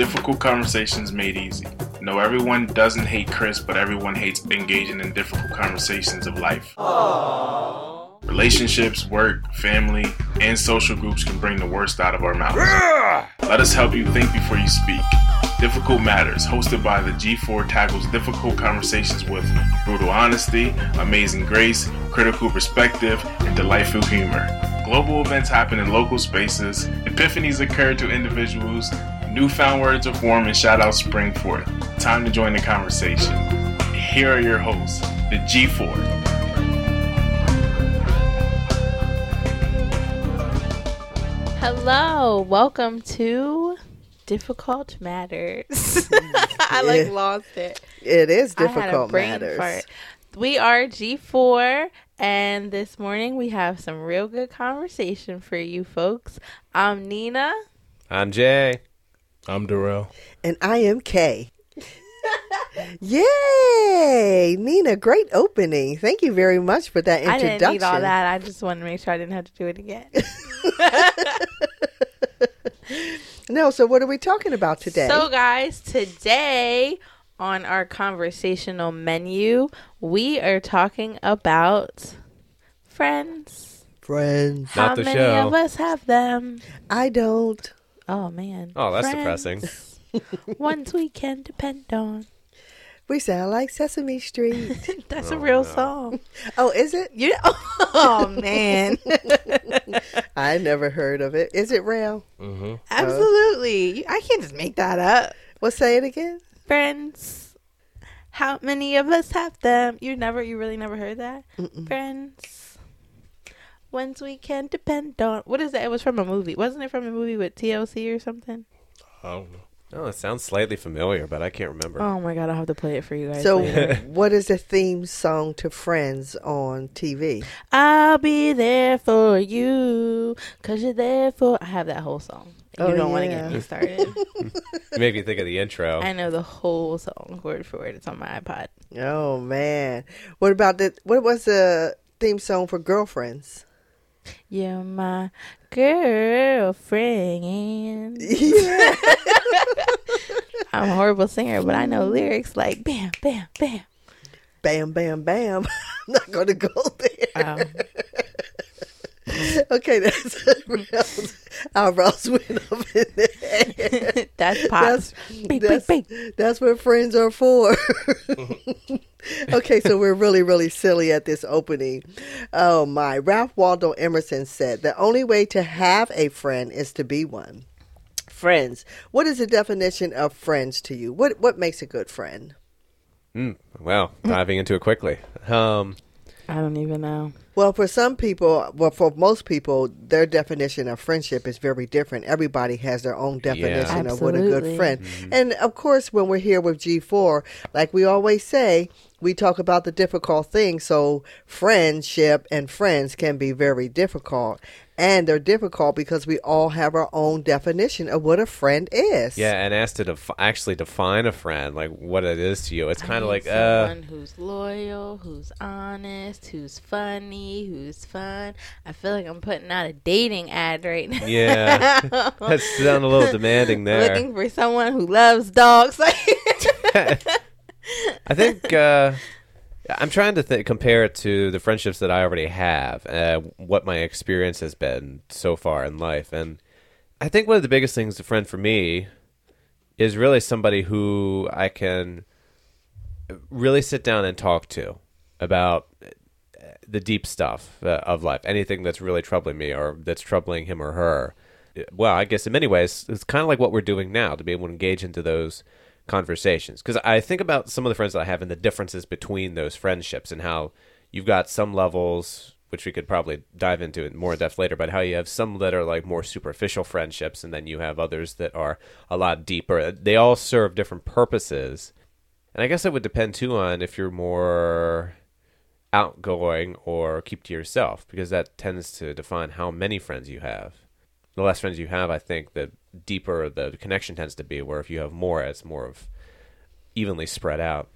Difficult conversations made easy. No, everyone doesn't hate Chris, but everyone hates engaging in difficult conversations of life. Aww. Relationships, work, family, and social groups can bring the worst out of our mouths. Let us help you think before you speak. Difficult Matters, hosted by the G4, tackles difficult conversations with brutal honesty, amazing grace, critical perspective, and delightful humor. Global events happen in local spaces, epiphanies occur to individuals, newfound words are formed, and shoutouts spring forth. Time to join the conversation. Here are your hosts, the G4. Hello, welcome to Difficult Matters. I like lost it. It is I had a difficult brain matters. fart. We are G4, and this morning we have some real good conversation for you folks. I'm Nina. I'm Jay. I'm Darrell. And I am Kay. Yay! Nina, great opening. Thank you very much for that introduction. I didn't need all that. I just wanted to make sure I didn't have to do it again. No, so what are we talking about today? So, guys, today on our conversational menu, we are talking about friends. Friends. Not How the many show. of us have them? I don't. Oh man. Oh, that's Friends. Ones we can depend on. We sound like Sesame Street. That's a Oh, real no. song. oh, is it? You Oh man. I never heard of it. Is it real? Mm-hmm. Absolutely. You- I can't just make that up. Well, say it again. Friends. How many of us have them? You never you really never heard that? Mm-mm. Friends. Ones we can depend on. What is that? It was from a movie. Wasn't it from a movie with TLC or something? I don't know. Oh, it sounds slightly familiar, but I can't remember. Oh my god, I'll have to play it for you guys. So, later. what is the theme song to Friends on TV? I'll be there for you, cause you're there for. I have that whole song. You Oh, don't want to get me started. You make me think of the intro. I know the whole song word for word. It's on my iPod. Oh man, what about the? What was the theme song for Girlfriends? You're my girlfriend. Yeah. I'm a horrible singer, but I know lyrics like bam, bam, bam. bam, bam, bam. I'm not going to go there. Um, Okay, that's eyebrows went up in there. that's pop. That's, Beep, that's, beep, beep. that's what friends are for. okay, so we're really, really silly at this opening. Oh my. Ralph Waldo Emerson said the only way to have a friend is to be one. Friends. What is the definition of friends to you? What what makes a good friend? Mm, well, diving into it quickly. Um, I don't even know. Well, for some people, well, for most people, their definition of friendship is very different. Everybody has their own definition of what a good Absolutely. friend. Mm-hmm. And of course, when we're here with G4, like we always say, we talk about the difficult things. So, friendship and friends can be very difficult. And they're difficult because we all have our own definition of what a friend is. yeah, and asked to def- actually define a friend, like what it is to you. It's kind of need like, uh, someone who's loyal, who's honest, who's funny, who's fun. I feel like I'm putting out a dating ad right now. yeah, that's sound a little demanding there. Looking for someone who loves dogs. I think uh, I'm trying to th- compare it to the friendships that I already have, uh, what my experience has been so far in life, and I think one of the biggest things a friend for me is really somebody who I can really sit down and talk to about uh, the deep stuff uh, of life, anything that's really troubling me or that's troubling him or her. Well, I guess in many ways, it's kind of like what we're doing now to be able to engage into those conversations. Because I think about some of the friends that I have and the differences between those friendships and how you've got some levels, which we could probably dive into in more depth later, but how you have some that are like more superficial friendships and then you have others that are a lot deeper. They all serve different purposes. And I guess it would depend too on if you're more outgoing or keep to yourself because that tends to define how many friends you have. The less friends you have, I think, the deeper the connection tends to be. Where if you have more, it's more of evenly spread out.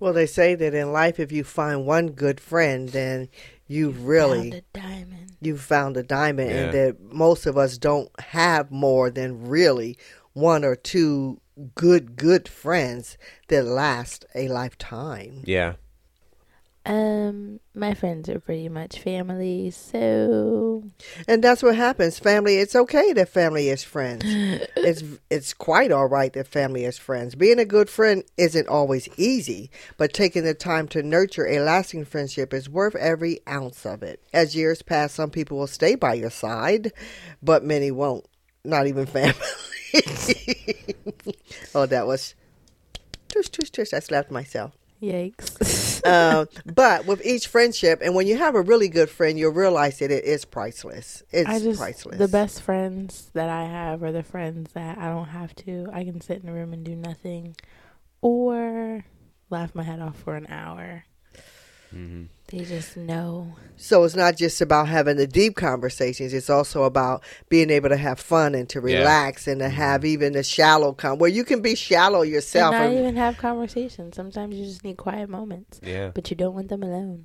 Well, they say that in life, if you find one good friend, then you've really Found a diamond. you've found a diamond, and that most of us don't have more than really one or two good, good friends that last a lifetime. Yeah. Um, my friends are pretty much family, so And that's what happens. Family, it's okay that family is friends. it's it's quite all right that family is friends. Being a good friend isn't always easy, but taking the time to nurture a lasting friendship is worth every ounce of it. As years pass, some people will stay by your side, but many won't. Not even family. oh, that was tush tush tush. I slapped myself. yikes. Uh, but with each friendship, and when you have a really good friend, you'll realize that it is priceless. It's just priceless. the best friends that I have are the friends that I don't have to. I can sit in a room and do nothing, or laugh my head off for an hour. Hmm They just know. So it's not just about having the deep conversations. It's also about being able to have fun and to Yeah. relax and to have even a shallow con where you can be shallow And yourself. not and- even have conversations. Sometimes you just need quiet moments, Yeah. but you don't want them alone,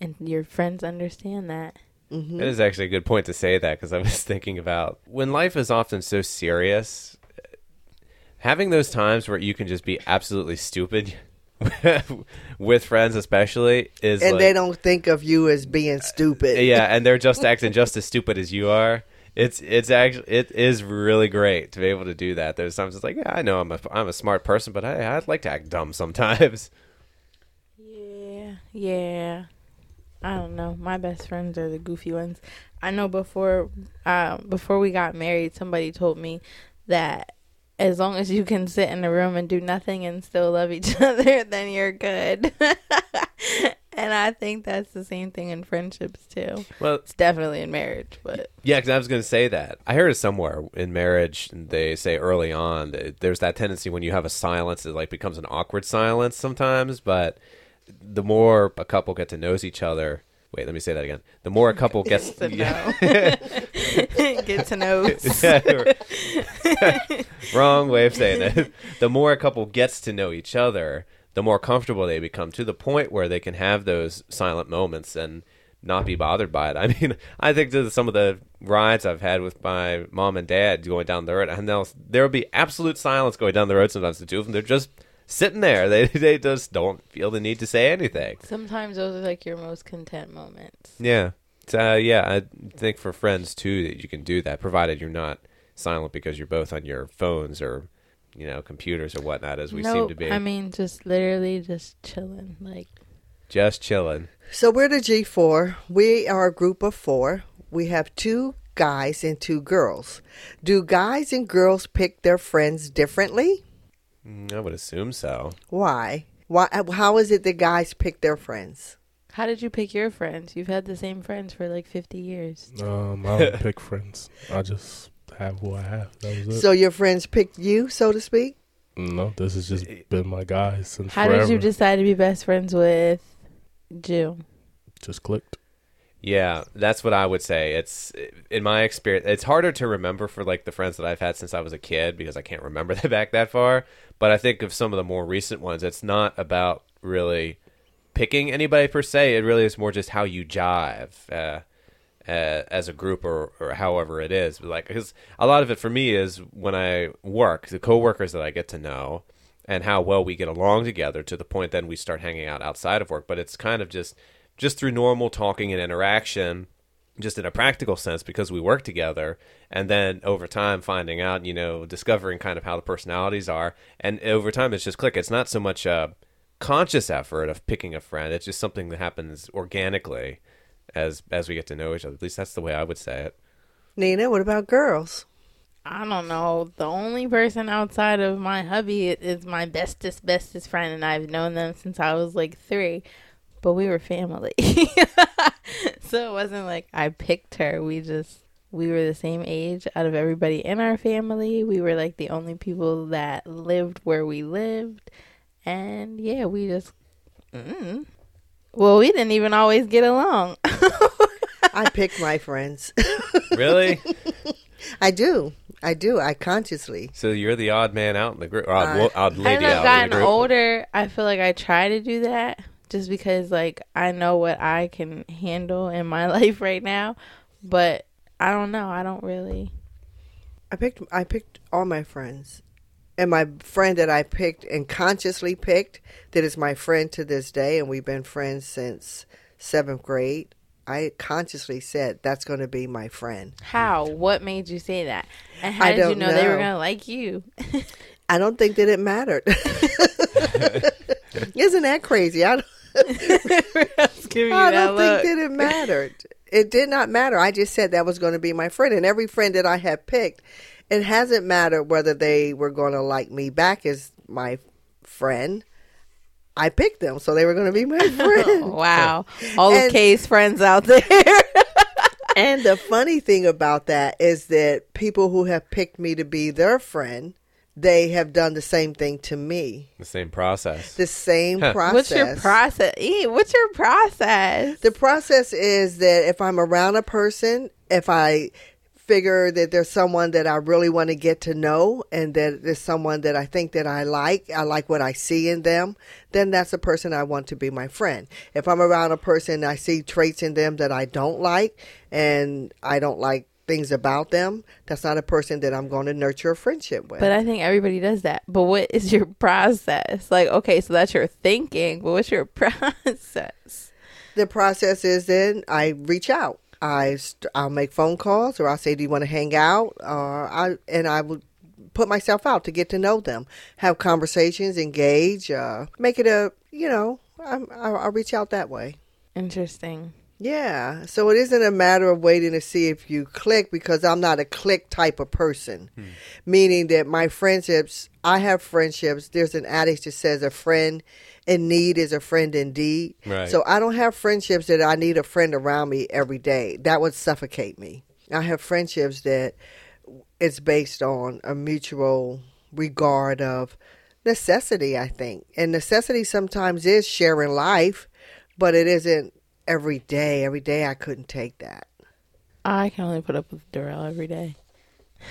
and your friends understand that. Mhm. It is actually a good point to say that because I was thinking about when life is often so serious, having those times where you can just be absolutely stupid with friends, especially, is and like, they don't think of you as being stupid. yeah, and they're just acting just as stupid as you are. It's it's actually it is really great to be able to do that. There's times it's like, yeah, I know I'm a I'm a smart person, but I I'd like to act dumb sometimes. Yeah, yeah. I don't know. My best friends are the goofy ones. I know before, uh, before we got married, somebody told me that as long as you can sit in a room and do nothing and still love each other, then you're good. and I think that's the same thing in friendships too. Well, It's definitely in marriage, but Yeah, because I was going to say that. I heard it somewhere in marriage. They say early on that there's that tendency when you have a silence, it like becomes an awkward silence sometimes. But the more a couple get to know each other, wait, let me say that again. The more a couple gets to know. Get to know. wrong way of saying it. The more a couple gets to know each other, the more comfortable they become to the point where they can have those silent moments and not be bothered by it. I mean, I think to some of the rides I've had with my mom and dad going down the road, and they'll, there'll be absolute silence going down the road. Sometimes the two of them, they're just sitting there. They they just don't feel the need to say anything. Sometimes those are like your most content moments. Yeah, uh, yeah. I think for friends too that you can do that, provided you're not silent because you're both on your phones or you know computers or whatnot, as we seem to be. I mean, just literally just chilling. Like, just chilling. So we're the G4. We are a group of four. We have two guys and two girls. Do guys and girls pick their friends differently? Mm, I would assume so. Why? Why? How is it that guys pick their friends? how did you pick your friends? You've had the same friends for like 50 years. Um, I don't pick friends. I just have who I have. That was it. So your friends picked you, so to speak. no, this has just been my guys since How forever. did you decide to be best friends with Jill? just clicked. Yeah, that's what I would say. It's in my experience, it's harder to remember for like the friends that I've had since I was a kid because I can't remember them back that far. But I think of some of the more recent ones, it's not about really picking anybody per se. It really is more just how you jive uh, uh, as a group or, or however it is. But like, because a lot of it for me is when I work, the coworkers that I get to know, and how well we get along together to the point then we start hanging out outside of work. But it's kind of just just through normal talking and interaction just in a practical sense because we work together and then over time finding out you know discovering kind of how the personalities are and over time it's just click it's not so much a conscious effort of picking a friend it's just something that happens organically as as we get to know each other at least that's the way i would say it Nina, what about girls? I don't know. The only person outside of my hubby is my bestest, bestest friend, and I've known them since I was like three. But we were family. so it wasn't like I picked her. We just, we were the same age out of everybody in our family. We were like the only people that lived where we lived. And yeah, we just, mm. well, we didn't even always get along. I pick my friends. really I do. I do. I consciously. so you're the odd man out in the group or odd, Uh, wo- odd As lady I've out in gotten the group older, I feel like I try to do that just because like I know what I can handle in my life right now. But I don't know. I don't really. I picked I picked all my friends. And my friend that I picked and consciously picked that is my friend to this day and we've been friends since 7th grade. I consciously said that's going to be my friend. How? What made you say that? And how I did you don't know, they were gonna like you? I don't think that it mattered. Isn't that crazy? I don't, I don't look. think that it mattered. It did not matter. I just said that was going to be my friend. And every friend that I have picked, it hasn't mattered whether they were going to like me back as my friend. I picked them, so they were going to be my friend. wow, all the And- Kay's friends out there. and the funny thing about that is that people who have picked me to be their friend, they have done the same thing to me. The same process. The same Huh. process. What's your process? E, what's your process? The process is that if I'm around a person, if I figure that there's someone that I really want to get to know and that there's someone that I think that I like, I like what I see in them, then that's a person I want to be my friend. If I'm around a person I see traits in them that I don't like and I don't like things about them, that's not a person that I'm going to nurture a friendship with. But I think everybody does that. But what is your process? Like, okay, so that's your thinking, but what's your process? the process is then I reach out. I st- I'll make phone calls or I'll say, "Do you want to hang out?" Or I and I will put myself out to get to know them, have conversations, engage, uh, make it a you know. I'm, I'll, I'll reach out that way. Interesting. Yeah, so it isn't a matter of waiting to see if you click because I'm not a click type of person. Hmm. Meaning that my friendships, I have friendships. There's an adage that says a friend in need is a friend indeed. Right. So I don't have friendships that I need a friend around me every day. That would suffocate me. I have friendships that it's based on a mutual regard of necessity, I think. And necessity sometimes is sharing life, but it isn't every day. Every day I couldn't take that. I can only put up with Darrell every day.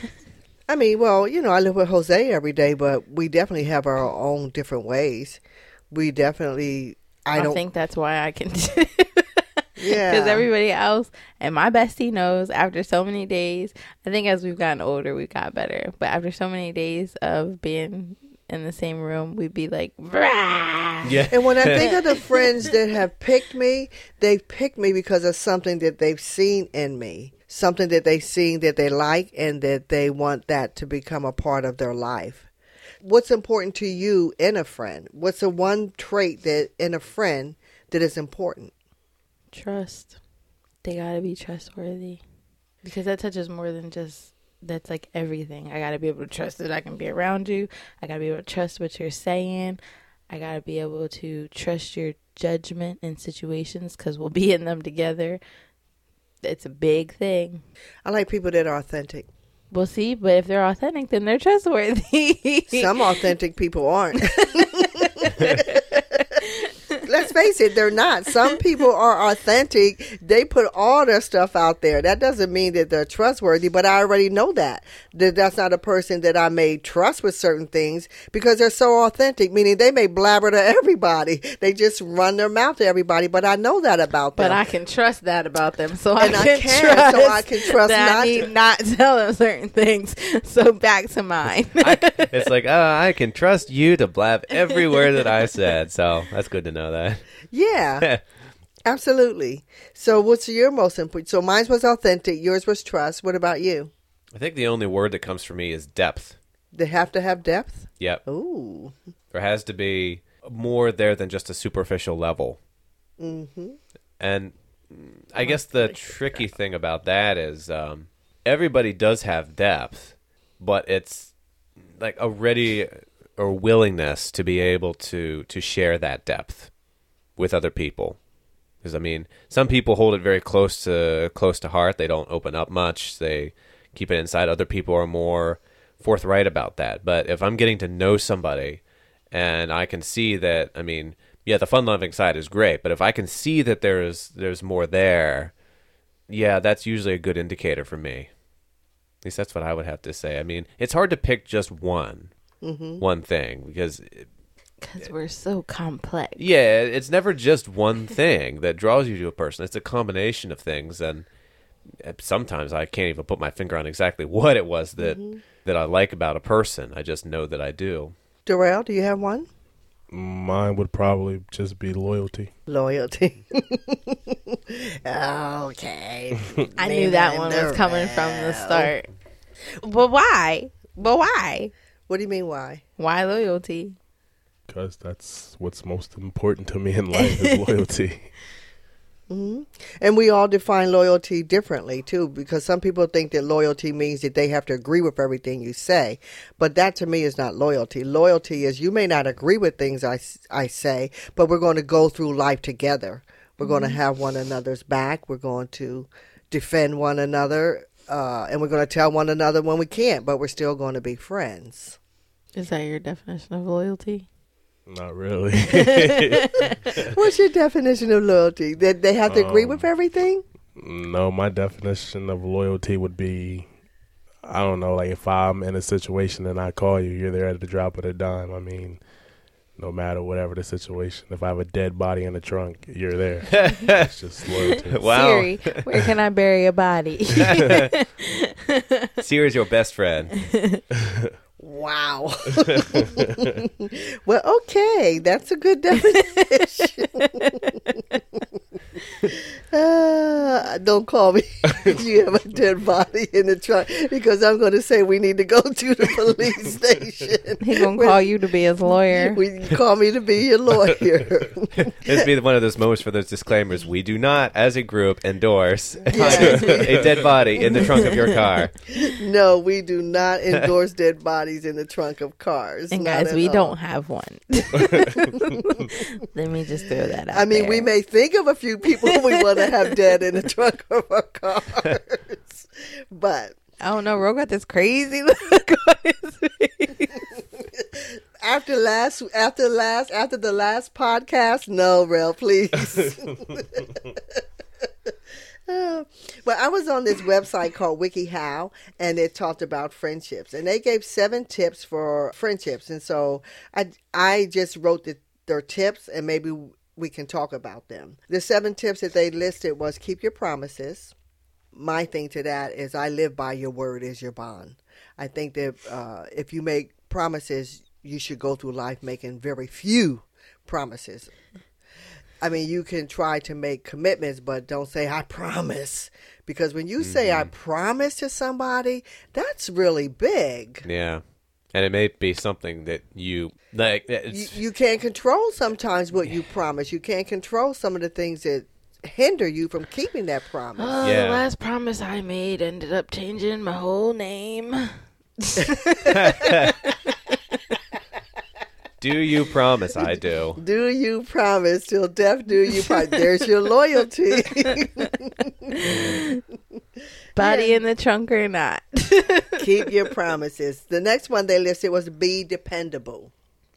I mean, well, you know, I live with Jose every day, but we definitely have our own different ways. We definitely, I, I, don't think that's why I can do yeah. Because everybody else and my bestie knows after so many days, I think as we've gotten older, we got better. But after so many days of being in the same room, we'd be like, "Rah!" Yeah. And when I think of the friends that have picked me, they've picked me because of something that they've seen in me, something that they've seen that they like, and that they want that to become a part of their life. What's important to you in a friend? What's the one trait that in a friend that is important? trust. They gotta be trustworthy because that touches more than just. That's like everything. I gotta be able to trust that I can be around you. I gotta be able to trust what you're saying. I gotta be able to trust your judgment in situations because we'll be in them together. It's a big thing. I like people that are authentic. We'll see, but if they're authentic, then they're trustworthy. Some authentic people aren't. Let's face it, they're not. Some people are authentic. They put all their stuff out there. That doesn't mean that they're trustworthy, but I already know that. That that's not a person that I may trust with certain things because they're so authentic, meaning they may blabber to everybody. They just run their mouth to everybody, but I know that about them. but I can trust that about them, so And I I can, can, trust. so I can trust that not I need to. not tell them certain things. So back to mine. I, it's like, oh, I can trust you to blab every word that I said. So that's good to know that. Yeah. Absolutely. So, what's your most important? So, mine was authentic. Yours was trust. What about you? I think the only word that comes for me is depth. They have to have depth. Yep. Ooh. There has to be more there than just a superficial level. Mm-hmm. And I guess the tricky thing about that is um, everybody does have depth, but it's like a ready or willingness to be able to to share that depth with other people. Because I mean, some people hold it very close to close to heart. They don't open up much. They keep it inside. Other people are more forthright about that. But if I'm getting to know somebody and I can see that, I mean, yeah, the fun loving side is great, but if I can see that there's there's more there, yeah, that's usually a good indicator for me. At least that's what I would have to say. I mean, it's hard to pick just one mm-hmm. one thing because Because we're so complex. yeah, it's never just one thing that draws you to a person. It's a combination of things, and uh, sometimes I can't even put my finger on exactly what it was that that I like about a person. I just know that I do. Darrell, do you have one? Mine would probably just be loyalty. Loyalty. okay. I knew that one was coming from the start. But why? But why? What do you mean? Why? Why loyalty? Because that's what's most important to me in life is loyalty. And we all define loyalty differently too, because some people think that loyalty means that they have to agree with everything you say. But that to me is not loyalty. Loyalty is you may not agree with things I, I say, but we're going to go through life together. We're going to have one another's back. We're going to defend one another. Uh, and we're going to tell one another when we can't, but we're still going to be friends. Is that your definition of loyalty? Not really. What's your definition of loyalty? That they have to agree with um, everything? no, my definition of loyalty would be I don't know, like if I'm in a situation and I call you, you're there at the drop of a dime. I mean, no matter whatever the situation. If I have a dead body in the trunk, you're there. it's just loyalty. Wow. Siri, where can I bury a body? Siri's your best friend. Wow. well, okay, that's a good definition. Uh, don't call me. you have a dead body in the trunk because I'm going to say we need to go to the police station. He gonna call you to be his lawyer. We call me to be your lawyer. This be one of those moments for those disclaimers. We do not, as a group, endorse Yes. a dead body in the trunk of your car. no, we do not endorse dead bodies in the trunk of cars. And guys, we all. don't have one. Let me just throw that out. I mean, we may think of a few people we want to have dead in the trunk of our but I don't know. Ro got this crazy look on his face. after last, after last, after the last podcast, no, Rel, please. Well, I was on this website called WikiHow, and it talked about friendships, and they gave seven tips for friendships, and so I I just wrote the, their tips, and maybe we can talk about them. The seven tips that they listed was keep your promises. My thing to that is I live by your word is your bond. I think that uh, if you make promises, you should go through life making very few promises. I mean, you can try to make commitments, but don't say "I promise," because when you say "I promise" to somebody, that's really big. Yeah. And it may be something that you like. You, you can't control sometimes what you promise. You can't control some of the things that hinder you from keeping that promise. Oh, Yeah. the last promise I made ended up changing my whole name. do you promise? I do. Do you promise till death do you promise? There's your loyalty. Body in the trunk or not? Keep your promises. The next one they listed was be dependable.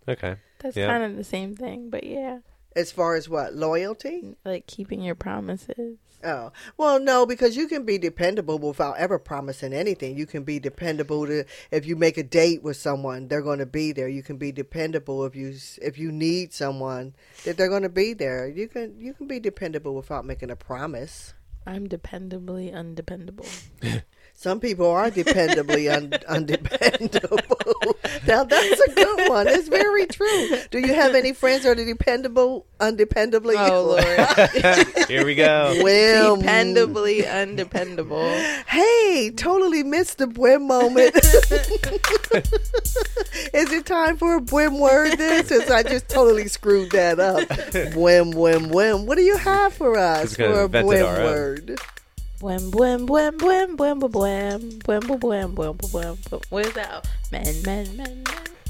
Okay. That's Yeah. kind of the same thing, but yeah, As far as what? Loyalty? like keeping your promises. Oh, well, no, because you can be dependable without ever promising anything. You can be dependable to if you make a date with someone, they're going to be there. You can be dependable if you if you need someone that they're going to be there. You can you can be dependable without making a promise. I'm dependably undependable. Some people are dependably un- undependable. now that's a good one. It's very true. Do you have any friends that are dependable, undependably? Oh Lord, Here we go. Well, dependably mm. undependable. Hey, totally missed the Bwim moment. Is it time for a Bwim word then? Since I just totally screwed that up. Bwim, Bwim, Bwim. What do you have for us for a invent Bwim our own. word? Bwem bwem bwem bwem bwem bwem bwem bwem bwem bwem bwem bwem is that? Men men men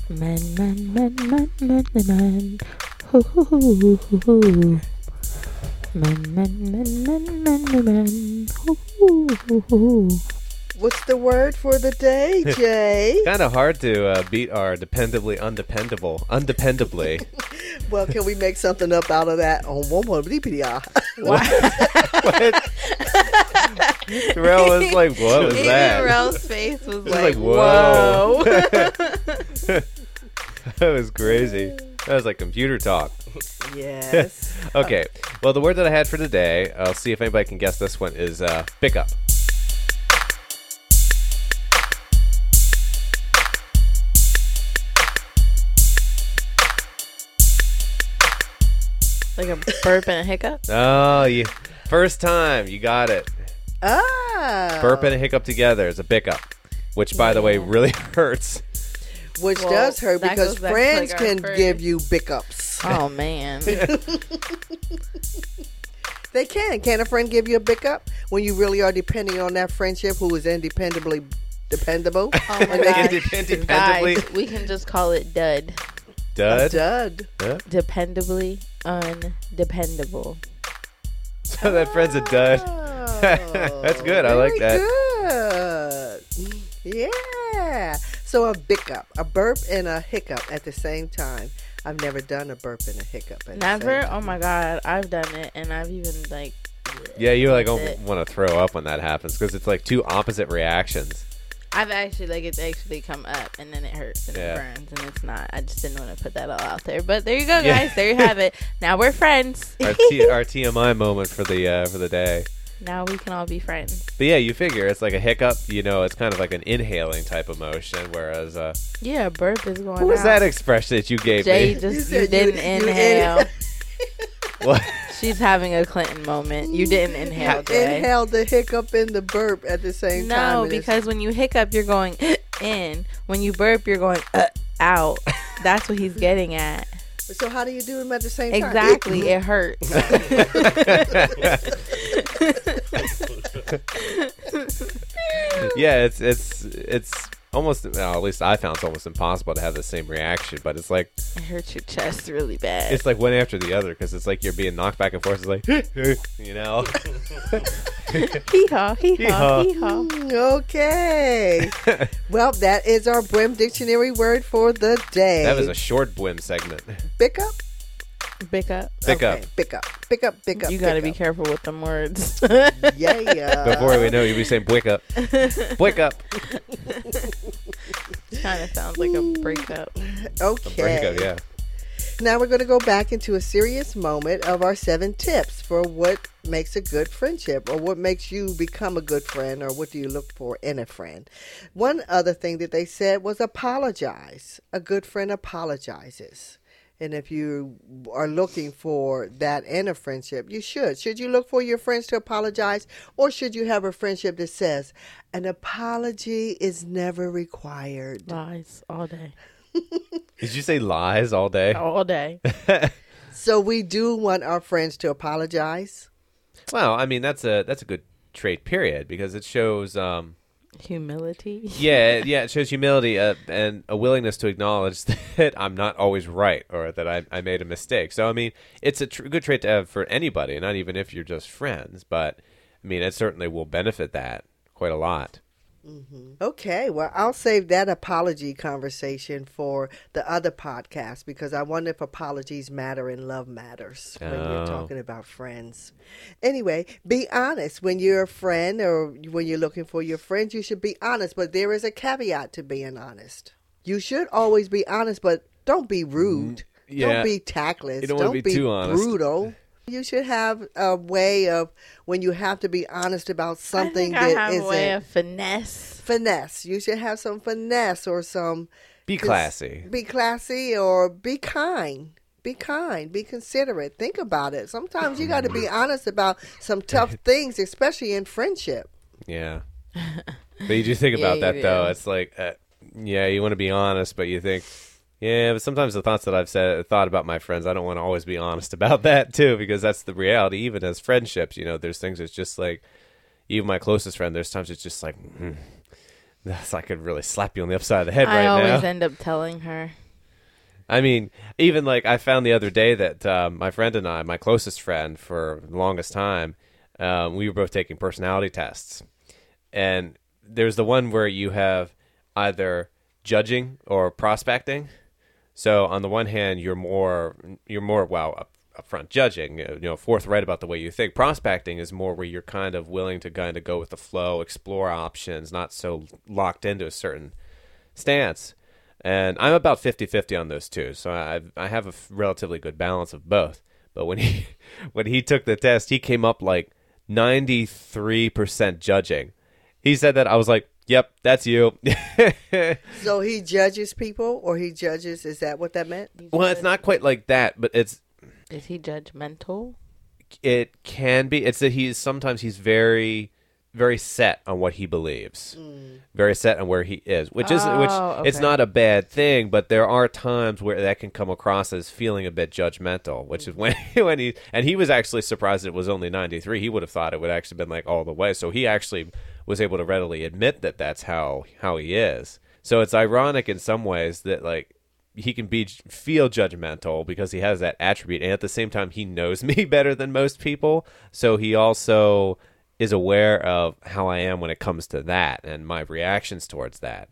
men men men men men men men. Hoo hoo hoo hoo hoo. Men men men men men men men. Hoo hoo hoo hoo. What's the word for the day, Jay? Kind of hard to uh, beat our dependably undependable. Undependably. well, can we make something up out of that on one more BPR? Terrell was like, "What was Even that?" Rel's face was was like, like, whoa. whoa. that was crazy. That was like computer talk. Yes. Okay. Well, the word that I had for today, I'll see if anybody can guess this one, is uh, pick up. Like a burp and a hiccup. Oh, you first time you got it. ah. Burp and a hiccup together is a pick up, which, by the way, really hurts. Which Well, does hurt that because goes back to, friends like, our can first- give you bickups. Oh man. They can. Can a friend give you a bickup when you really are depending on that friendship who is independably dependable? Oh my god. Independably Guys, we can just call it dud. dud. Dud. Dependably undependable. So that friend's a dud. That's good. I like that. Good. Yeah. So a bickup, a burp and a hiccup at the same time. I've never done a burp and a hiccup. At The Never. same Oh my god, I've done it, and I've even like. Yeah, you like want to throw up when that happens because it's like two opposite reactions. I've actually like it's actually come up and then it hurts and Yeah. it burns and it's not. I just didn't want to put that all out there. But there you go, Yeah. guys. There you have it. Now we're friends. Our, T- our TMI moment for the uh, for the day. now we can all be friends. But yeah, you figure it's like a hiccup. You know, it's kind of like an inhaling type of motion. Whereas, uh, Yeah, burp is going. what was out. that expression that you gave Jay me? just You you, you- didn't you inhale. What? She's having a Clinton moment. You didn't inhale, Jay. Inhale the hiccup and the burp at the same time. No, because when you hiccup, you're going in. When you burp, you're going uh, out. That's what he's getting at. So how do you do them at the same time? Exactly. It hurts. yeah, it's it's it's almost. Well, at least I found it's almost impossible to have the same reaction. But it's like It hurts your chest really bad. it's like one after the other because it's like you're being knocked back and forth. It's like you know. hee haw, hee Hee-haw. hee haw. Mm, Okay. well, that is our Brim Dictionary word for the day. That was a short Bwim segment. Pickup? Pick up. Pick okay. up. Pick up. Pick up. Pick up. You got to be careful with them words. up. Yeah. Before we know, you'll be saying "bwick up, bwick up." kind of sounds like a breakup. Okay. Break up, yeah. Now we're going to go back into a serious moment of our seven tips for what makes a good friendship or what makes you become a good friend or what do you look for in a friend. One other thing that they said was apologize. A good friend apologizes. And if you are looking for that in a friendship, you should. Should you look for your friends to apologize or should you have a friendship that says an apology is never required? Lies all day. Did you say lies all day? All day. So we do want our friends to apologize. Well, I mean that's a that's a good trait, period, because it shows. Um, Humility. yeah, yeah, it shows humility uh, and a willingness to acknowledge that I'm not always right or that I, I made a mistake. So, I mean, it's a tr- good trait to have for anybody, not even if you're just friends. But I mean, it certainly will benefit that quite a lot. Okay, well, I'll save that apology conversation for the other podcast because I wonder if apologies matter and love matters when you're Oh. talking about friends. Anyway, be honest when you're a friend or when you're looking for your friends. You should be honest, but there is a caveat to being honest. You should always be honest, but don't be rude. Mm, yeah. Don't be tactless. You don't wanna be too honest. brutal. You should have a way of when you have to be honest about I something think I that have a way of finesse. finesse. You should have some finesse or some Be cons- classy. Be classy or be kind. Be kind. Be considerate. Think about it. Sometimes you got to be honest about some tough things, especially in friendship. Yeah. But you do think about you that though. It's like, uh, yeah, you want to be honest, but you think, yeah, but sometimes the thoughts that I've said, thought about my friends, I don't want to always be honest about that too, because that's the reality. Even as friendships, you know, there's things that's just like, even my closest friend, there's times it's just like, mm, that's I could really slap you on the upside of the head I right now. I always end up telling her. I mean, even like I found the other day that um, my friend and I, my closest friend for the longest time, um, we were both taking personality tests, and there's the one where you have either judging or prospecting. So on the one hand, you're more you're more well up, upfront judging, you know, forthright about the way you think. Prospecting is more where you're kind of willing to kind of go with the flow, explore options, not so locked into a certain stance. And I'm about 50-50 on those two. So I I have a relatively good balance of both. But when he when he took the test, he came up like 93% judging. He said that I was like, "Yep, that's you." So he judges people, or he judges. Is that what that meant? well, it's not quite like that, but it's Is he judgmental? it can be it's that he's sometimes he's very very set on what he believes. Very set on where he is which is which Oh, it's not a bad thing but there are times where that can come across as feeling a bit judgmental which is when when he and he was actually surprised it was only 93 he would have thought it would actually been like all the way. So he actually was able to readily admit that that's how how he is. So it's ironic in some ways that like he can be feel judgmental because he has that attribute and at the same time he knows me better than most people. So he also is aware of how I am when it comes to that and my reactions towards that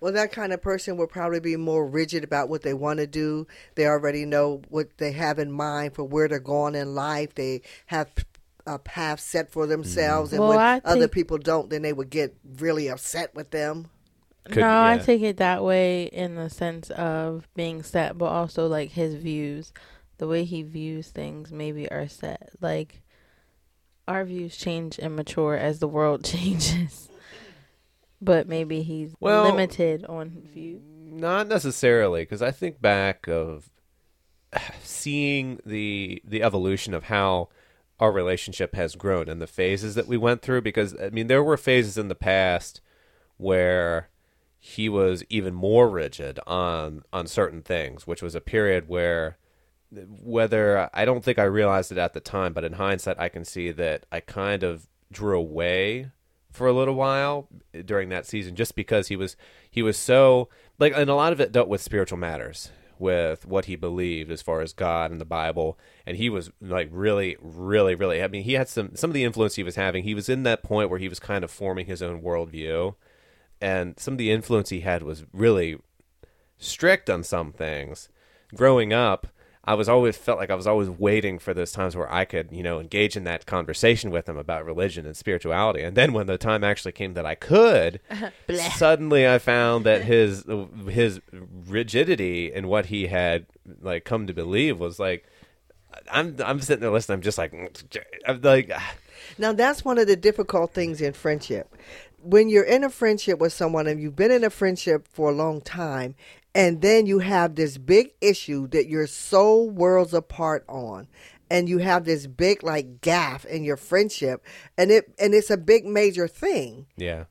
Well, that kind of person will probably be more rigid about what they want to do. They already know what they have in mind for where they're going in life. They have a path set for mm-hmm. themselves, and Well, when I other think- people don't, then they would get really upset with them. Could- no, I yeah. take it that way in the sense of being set, but also like his views, the way he views things maybe are set. Like our views change and mature as the world changes. But maybe he's Well- limited on views. Not necessarily, because I think back of seeing the the evolution of how our relationship has grown and the phases that we went through. Because I mean, there were phases in the past where he was even more rigid on on certain things, which was a period where whether I don't think I realized it at the time, but in hindsight, I can see that I kind of drew away for a little while during that season, just because he was he was so like, and a lot of it dealt with spiritual matters, with what he believed as far as God and the Bible, and he was like really, really, really. I mean, he had some some of the influence he was having. He was in that point where he was kind of forming his own worldview, and some of the influence he had was really strict on some things. Growing up, I was always felt like I was always waiting for those times where I could, you know, engage in that conversation with him about religion and spirituality. And then when the time actually came that I could, suddenly I found that his his rigidity in what he had like come to believe was like I'm I'm sitting there listening. I'm just like mm, I'm like ah. Now, that's one of the difficult things in friendship. When you're in a friendship with someone and you've been in a friendship for a long time, and then you have this big issue that you're so worlds apart on, and you have this big like gaff in your friendship, and it and it's a big major thing, yeah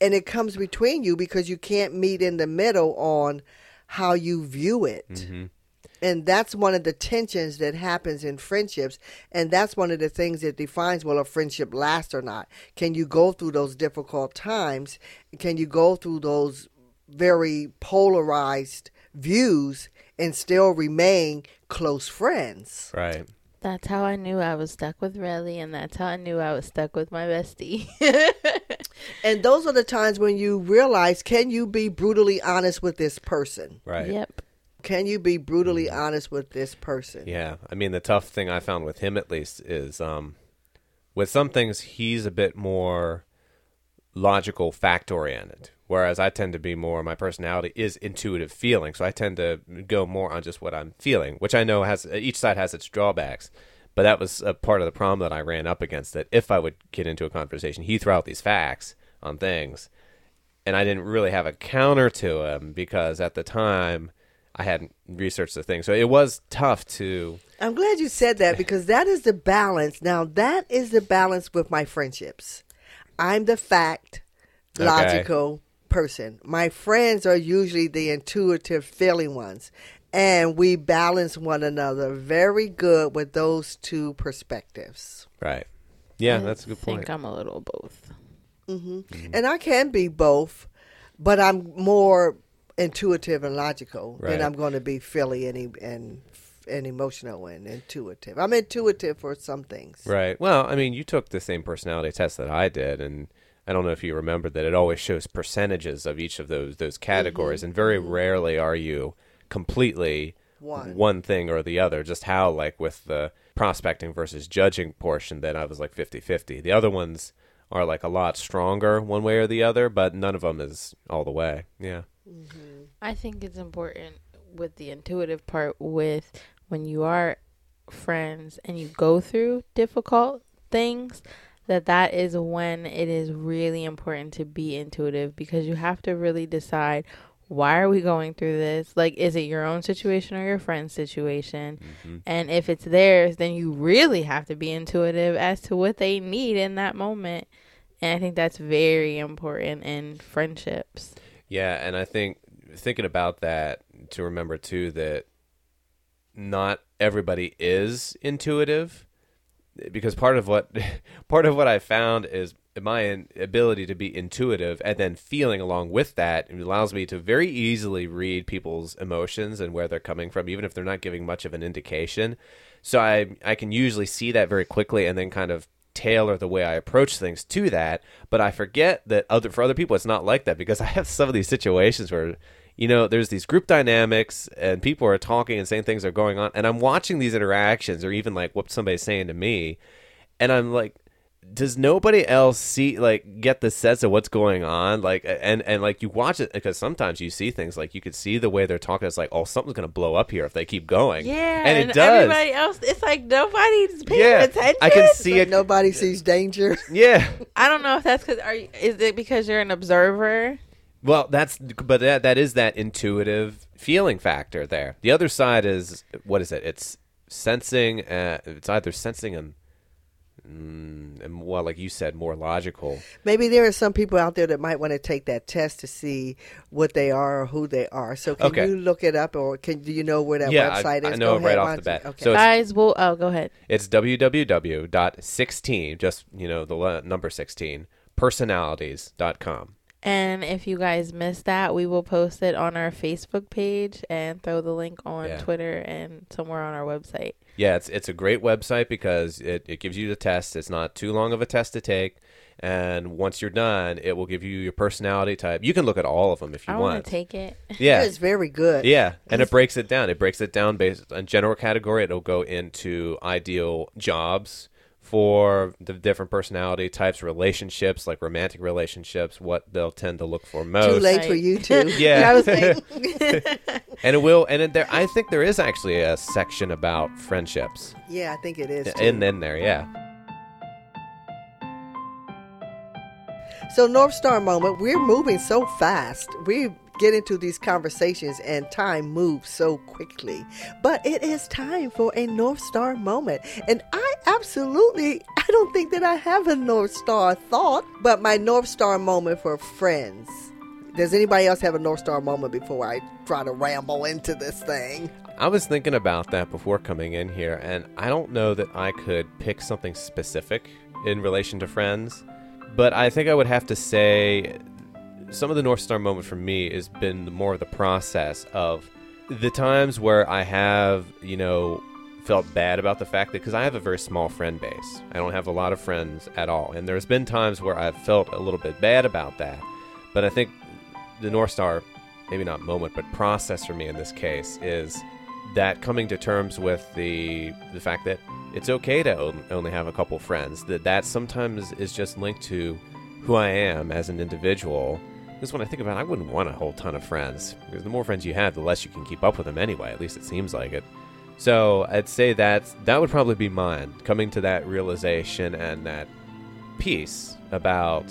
and it comes between you because you can't meet in the middle on how you view it. Mm-hmm. And that's one of the tensions that happens in friendships. And that's one of the things that defines will a friendship last or not. Can you go through those difficult times? Can you go through those very polarized views and still remain close friends? right That's how I knew I was stuck with Relly, and that's how I knew I was stuck with my bestie. And those are the times when you realize can you be brutally honest with this person? right Yep. Can you be brutally honest with this person? Yeah, I mean the tough thing I found with him at least is um, with some things he's a bit more logical, fact oriented, whereas I tend to be more. My personality is intuitive feeling, so I tend to go more on just what I'm feeling, which I know has each side has its drawbacks. But that was a part of the problem that I ran up against. That if I would get into a conversation, he threw out these facts on things, and I didn't really have a counter to him because at the time I hadn't researched the thing. So it was tough to I'm glad you said that because that is the balance. Now, that is the balance with my friendships. I'm the fact, Okay. Logical person. My friends are usually the intuitive, feeling ones. And we balance one another very good with those two perspectives. right. Yeah, I that's a good point. I'm a little both. Mm-hmm. And I can be both, but I'm more intuitive and logical Right. than I'm going to be feely and, and, and emotional and intuitive. I'm intuitive for some things. Right. Well, I mean, you took the same personality test that I did, and I don't know if you remember that it always shows percentages of each of those those categories, mm-hmm. and very mm-hmm. rarely are you completely One. thing or the other. Just how, like, with the prospecting versus judging portion, then I was like 50-50. The other ones are like a lot stronger one way or the other, but none of them is all the way. Yeah. Mm-hmm. I think it's important with the intuitive part with when you are friends and you go through difficult things that that is when it is really important to be intuitive because you have to really decide why are we going through this? Like is it your own situation or your friend's situation? Mm-hmm. And if it's theirs then you really have to be intuitive as to what they need in that moment. And i think that's very important in friendships. Yeah, and I think thinking about that to remember too that not everybody is intuitive because part of what part of what I found is my ability to be intuitive and then feeling along with that it allows me to very easily read people's emotions and where they're coming from even if they're not giving much of an indication so I I can usually see that very quickly and then kind of tailor the way I approach things to that. But I forget that other for other people it's not like that because I have some of these situations where you know there's these group dynamics and people are talking and saying things are going on and I'm watching these interactions or even like what somebody's saying to me and I'm like does nobody else see like get the sense of what's going on like and and like you watch it because sometimes you see things like you could see the way they're talking it's like oh something's gonna blow up here if they keep going Yeah, and it does Everybody else, it's like nobody's paying yeah attention. I can see Like it nobody sees danger. yeah I don't know if that's because are you, is it because you're an observer? Well, that's but that that is that intuitive feeling factor there. The other side is what is it? It's sensing. Uh, it's either sensing and, mm, and well, like you said, more logical. Maybe there are some people out there that might want to take that test to see what they are or who they are. So can Okay. you look it up, or can do you know where that Yeah, website I is? I know Go it right ahead, off the bat. Okay. So it's- Guys, will oh go ahead. It's www.16, just you know the number sixteen, personalities.com. And if you guys missed that, we will post it on our Facebook page and throw the link on Yeah. Twitter and somewhere on our website. Yeah, it's it's a great website because it, it gives you the test. It's not too long of a test to take. And once you're done, it will give you your personality type. You can look at all of them if you I want. want to take it. yeah, It's very good. Yeah, and it breaks it down. It breaks it down based on general category. It'll go into ideal jobs for the different personality types, relationships like romantic relationships, what they'll tend to look for most. Too late Right. for you too. Yeah. I was like, And it will. And it, there, I think there is actually a section about friendships yeah, I think it is. Too. in in there. Yeah. So North Star moment, we're moving so fast. We get into these conversations and time moves so quickly. But it is time for a North Star moment. And I absolutely I don't think that I have a North Star thought, but my North Star moment for friends. Does anybody else have a North Star moment before I try to ramble into this thing? I was thinking about that before coming in here, and I don't know that I could pick something specific in relation to friends, but I think I would have to say some of the North Star moment for me has been more of the process of the times where I have, you know, felt bad about the fact that because I have a very small friend base, I don't have a lot of friends at all, and there's been times where I've felt a little bit bad about that, but I think the North Star, maybe not moment, but process for me in this case is that coming to terms with the the fact that it's okay to on- only have a couple friends. That that sometimes is just linked to who I am as an individual. Because when I think about it, I wouldn't want a whole ton of friends. Because the more friends you have, the less you can keep up with them anyway. At least it seems like it. So I'd say that that would probably be mine. Coming to that realization and that peace about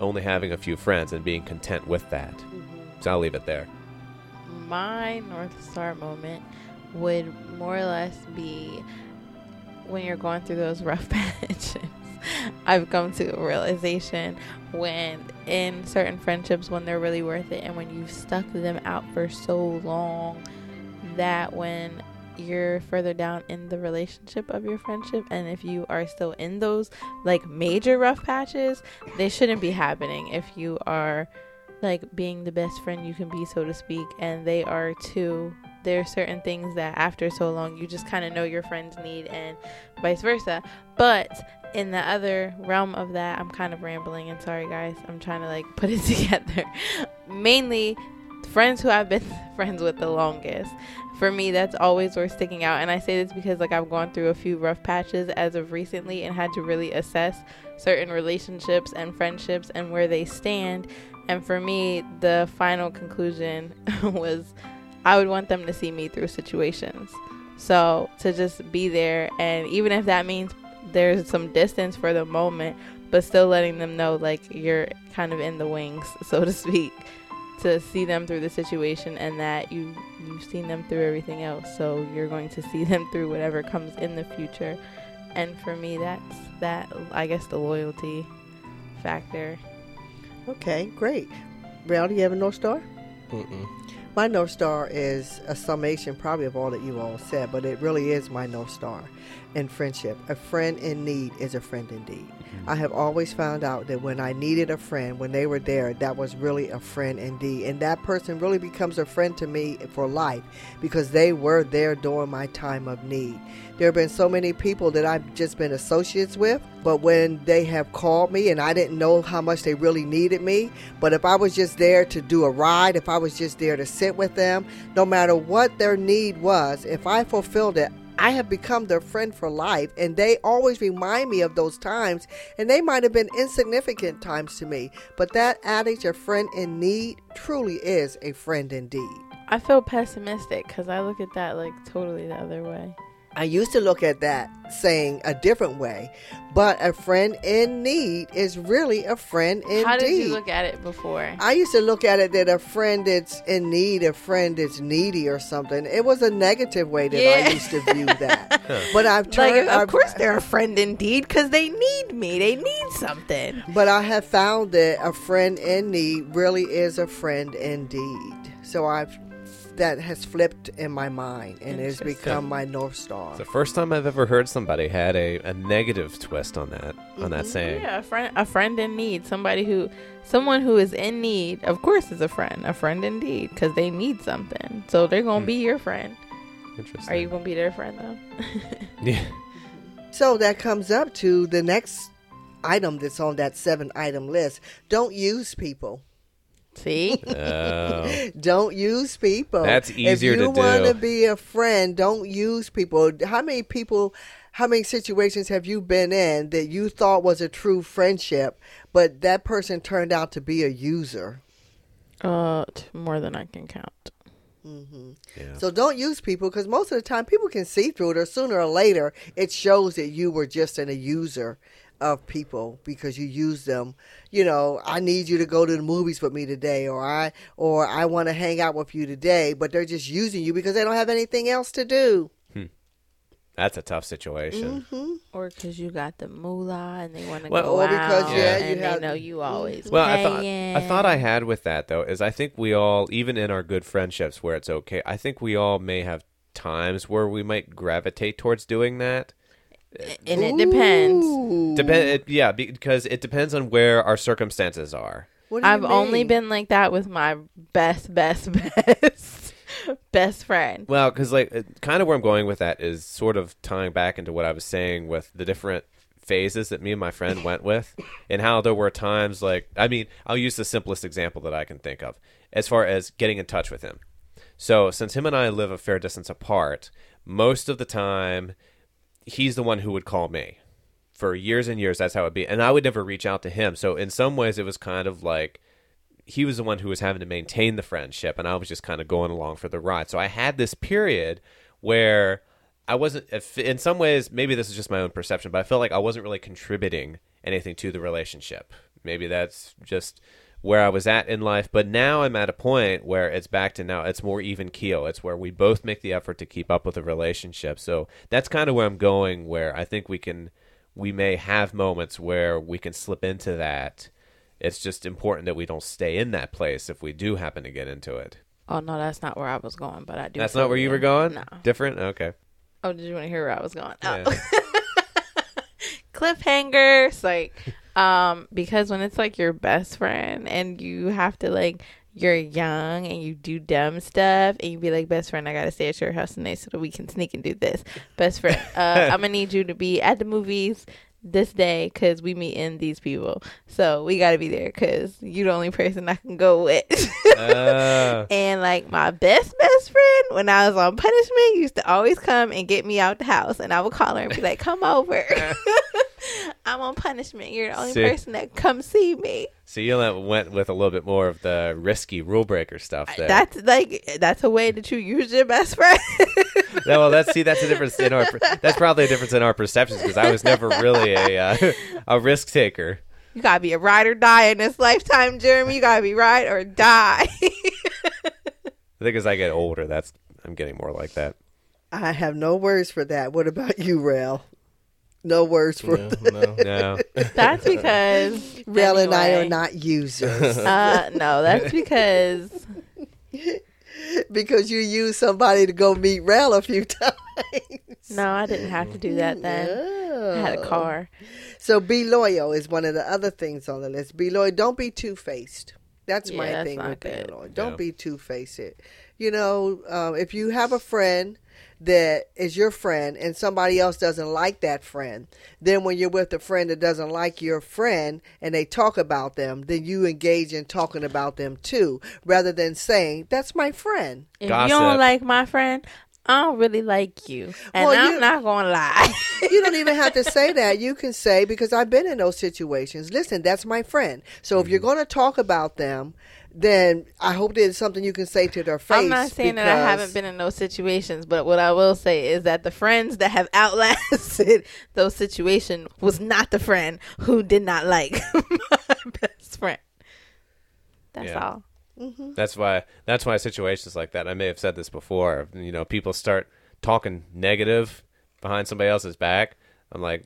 only having a few friends and being content with that. Mm-hmm. So I'll leave it there. my North Star moment would more or less be when you're going through those rough patches. I've come to a realization when in certain friendships when they're really worth it and when you've stuck them out for so long that when you're further down in the relationship of your friendship and if you are still in those like major rough patches they shouldn't be happening if you are like being the best friend you can be, so to speak, and they are too. There are certain things that after so long you just kind of know your friends need, and vice versa. But in the other realm of that, I'm kind of rambling, and sorry guys, I'm trying to like put it together. Mainly, friends who I've been friends with the longest, for me, that's always worth sticking out. And I say this because like I've gone through a few rough patches as of recently and had to really assess certain relationships and friendships and where they stand. And for me, the final conclusion was I would want them to see me through situations. So to just be there, and even if that means there's some distance for the moment, but still letting them know like you're kind of in the wings, so to speak, to see them through the situation and that you you've seen them through everything else, so you're going to see them through whatever comes in the future. And for me, that's that. I guess the loyalty factor. Okay, great. Rel, do you have a North Star? Mm-mm. My North Star is a summation, probably, of all that you all said, but it really is my North Star in friendship. A friend in need is a friend indeed. Mm-hmm. I have always found out that when I needed a friend, when they were there, that was really a friend indeed. And that person really becomes a friend to me for life because they were there during my time of need. There have been so many people that I've just been associates with, but when they have called me and I didn't know how much they really needed me, but if I was just there to do a ride, if I was just there to sit with them, no matter what their need was, if I fulfilled it, I have become their friend for life, and they always remind me of those times, and they might have been insignificant times to me, but that adage, a friend in need, truly is a friend indeed. I feel pessimistic because I look at that like totally the other way. I used to look at that saying a different way, but a friend in need is really a friend indeed. How did you look at it before? I used to look at it that a friend that's in need, a friend that's needy or something. It was a negative way that Yeah. I used to view that. but I've turned. like, of I've- course they're a friend indeed because they need me. They need something. But I have found that a friend in need really is a friend indeed. So I've that has flipped in my mind and has become my north star. It's the first time I've ever heard somebody had a, a negative twist on that on that saying. Yeah, a friend, a friend in need, somebody who, someone who is in need, of course, is a friend, a friend indeed, because they need something. So they're gonna Hmm. be your friend. Interesting. Are you gonna be their friend though? Yeah. So that comes up to the next item that's on that seven item list. Don't use people. See, Oh. Don't use people. That's easier to do. if you to want to be a friend, don't use people. How many people, how many situations have you been in that you thought was a true friendship, but that person turned out to be a user? uh, t- more than I can count. hmm Yeah. So don't use people because most of the time people can see through it, or sooner or later it shows that you were just an, a user of people because you use them. You know, I need you to go to the movies with me today, or I or I want to hang out with you today, but they're just using you because they don't have anything else to do. That's a tough situation. hmm Or because you got the moolah and they want to Well- go Or because, out, yeah, you and have- they know you always. Well, I thought. I thought I had with that though is I think we all even in our good friendships where it's okay. I think we all may have times where we might gravitate towards doing that. And it depends. Ooh. Depend it, yeah, because it depends on where our circumstances are. What do you I've only been like that with my best, best, best, best friend. Well, because like kind of where I'm going with that is sort of tying back into what I was saying with the different phases that me and my friend went with, and how there were times like I mean I'll use the simplest example that I can think of as far as getting in touch with him. So since him and I live a fair distance apart, most of the time he's the one who would call me. For years and years, that's how it be, and I would never reach out to him. So in some ways, it was kind of like he was the one who was having to maintain the friendship and I was just kind of going along for the ride. So I had this period where I wasn't in some ways maybe this is just my own perception, but I felt like I wasn't really contributing anything to the relationship. Maybe that's just where I was at in life, but now I'm at a point where it's back to now it's more even keel. It's where we both make the effort to keep up with the relationship. So that's kind of where I'm going where I think we can we may have moments where we can slip into that it's just important that we don't stay in that place if we do happen to get into it. Oh no, that's not where I was going. But I do. That's not where you were going? No. Different? Okay. Oh, did you want to hear where I was going? Yeah. Oh. Cliffhangers, like, um, because when it's like your best friend and you have to like you're young and you do dumb stuff and you be like, best friend, I gotta stay at your house tonight so that we can sneak and do this. Best friend, uh, I'm gonna need you to be at the movies this day because we meet in these people. So we got to be there because you the only person I can go with. Uh, and like my best best friend, when I was on punishment, used to always come and get me out the house, and I would call her and be like, "Come over." I'm on punishment. You're the only See? person that come see me. so you went with a little bit more of the risky rule breaker stuff there. That's like that's a way that you use your best friend. Yeah, well, that's see, that's a difference in our. That's probably a difference in our perceptions because I was never really a uh, a risk taker. you gotta be a ride or die in this lifetime, Jeremy. You gotta be ride or die. I think as I get older, that's I'm getting more like that. I have no words for that. What about you, Rel? No words for that. no. No, that's because Rel and I are not users Uh, no, that's because because you used somebody to go meet Rel a few times. no, I didn't have to do that then. I had a car. So be loyal is one of the other things on the list. Be loyal. Don't be two faced. That's Yeah, my that's thing with being loyal. Don't Yeah. be two faced. You know, um, if you have a friend that is your friend and somebody else doesn't like that friend, then when you're with a friend that doesn't like your friend and they talk about them, then you engage in talking about them too, rather than saying, That's my friend. If Gossip. you don't like my friend, I don't really like you, and Well, I'm you- not gonna lie. you don't even have to say that. You can say, because I've been in those situations, listen, that's my friend. So if you're mm. going to talk about them, then I hope there's something you can say to their face. I'm not saying that I haven't been in those situations, but what I will say is that the friends that have outlasted those situations was not the friend who did not like my best friend. That's Yeah. all. Mm-hmm. that's why that's why situations like that. I may have said this before. You know, people start talking negative behind somebody else's back. I'm like,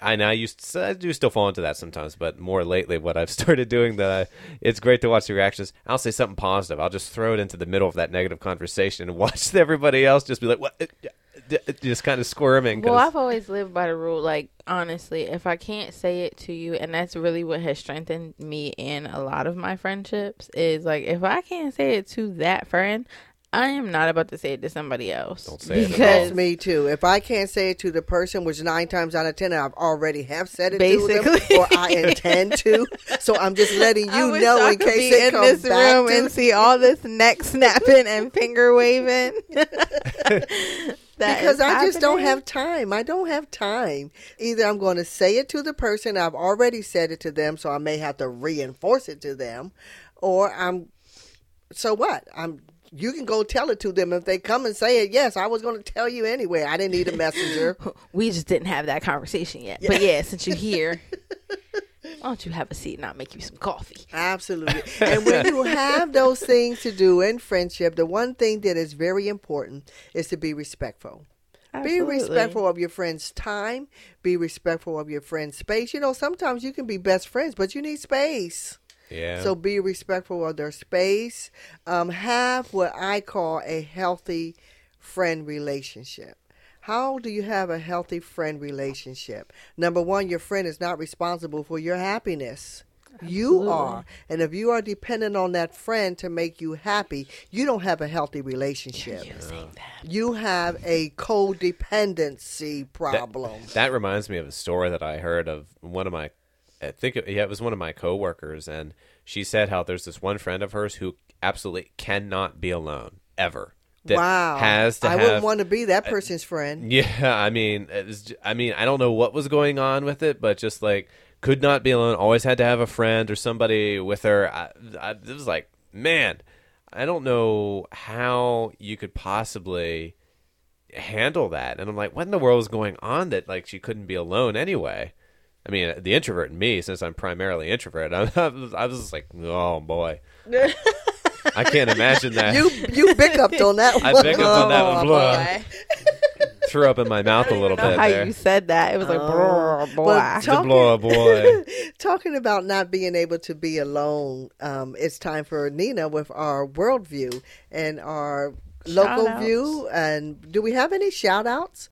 I now used to, I do still fall into that sometimes, but more lately, what I've started doing that I, it's great to watch the reactions. I'll say something positive. I'll just throw it into the middle of that negative conversation and watch everybody else just be like, what, just kind of squirming. 'cause- Well, I've always lived by the rule, like honestly, if I can't say it to you, and that's really what has strengthened me in a lot of my friendships, is like if I can't say it to that friend, I am not about to say it to somebody else. Don't say it because me too. If I can't say it to the person, which nine times out of ten I've already have said it to them, or I intend to, so I'm just letting I you wish know I in could case be it in comes this back room to and see all this neck snapping and finger waving. That because is I just don't have time. I don't have time. Either I'm going to say it to the person, I've already said it to them, so I may have to reinforce it to them, or I'm. So what? I'm. You can go tell it to them if they come and say it. Yes, I was going to tell you anyway. I didn't need a messenger. We just didn't have that conversation yet. But yeah, since you're here, why don't you have a seat and I'll make you some coffee? Absolutely. And when you have those things to do in friendship, the one thing that is very important is to be respectful. Absolutely. Be respectful of your friend's time. Be respectful of your friend's space. You know, sometimes you can be best friends, but you need space. Yeah. So be respectful of their space. Um, have what I call a healthy friend relationship. How do you have a healthy friend relationship? Number one, your friend is not responsible for your happiness. You are. And if you are dependent on that friend to make you happy, you don't have a healthy relationship. You have a codependency That- problem. That, reminds me of a story that I heard of one of my, I think it, yeah, it was one of my coworkers, and she said how there's this one friend of hers who absolutely cannot be alone ever. That wow. has to I have. wouldn't want to be that person's friend. yeah, I mean, it was I mean, I don't know what was going on with it, but just like could not be alone. Always had to have a friend or somebody with her. I, I, it was like, man, I don't know how you could possibly handle that. And I'm like, what in the world is going on that like she couldn't be alone anyway? I mean, the introvert in me, since I'm primarily introvert, I, I was, I was just like, oh boy, I can't imagine that. You you up on that one. I picked up on that one. Oh, Blah. Threw up in my mouth a little I know bit how there. you said that. It was like, Oh. Boy. Well, talking, blow boy. talking about not being able to be alone, um, it's time for Nina with our worldview and our local Shout-outs. view. And do we have any shout outs?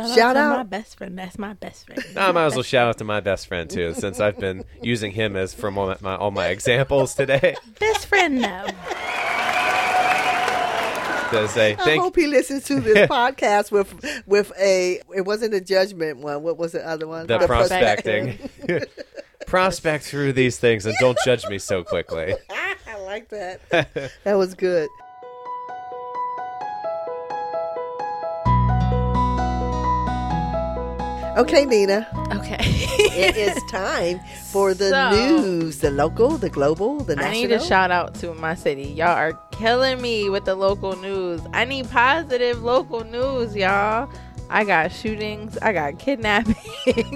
Shout, Shout out to out. my best friend. That's my best friend. I might as well shout out to my best friend too, since I've been using him as from all my all my examples today. best friend now. to say I hope he listens to this podcast with with a. It wasn't a judgment one. What was the other one? The The prospecting. Prospect through these things and don't judge me so quickly. I like that. that was good. Okay, Nina. Okay. It is time for the So- news, the local, the global, the national. I need a shout out to my city. Y'all are killing me with the local news. I need positive local news, y'all. I got shootings. I got kidnapping.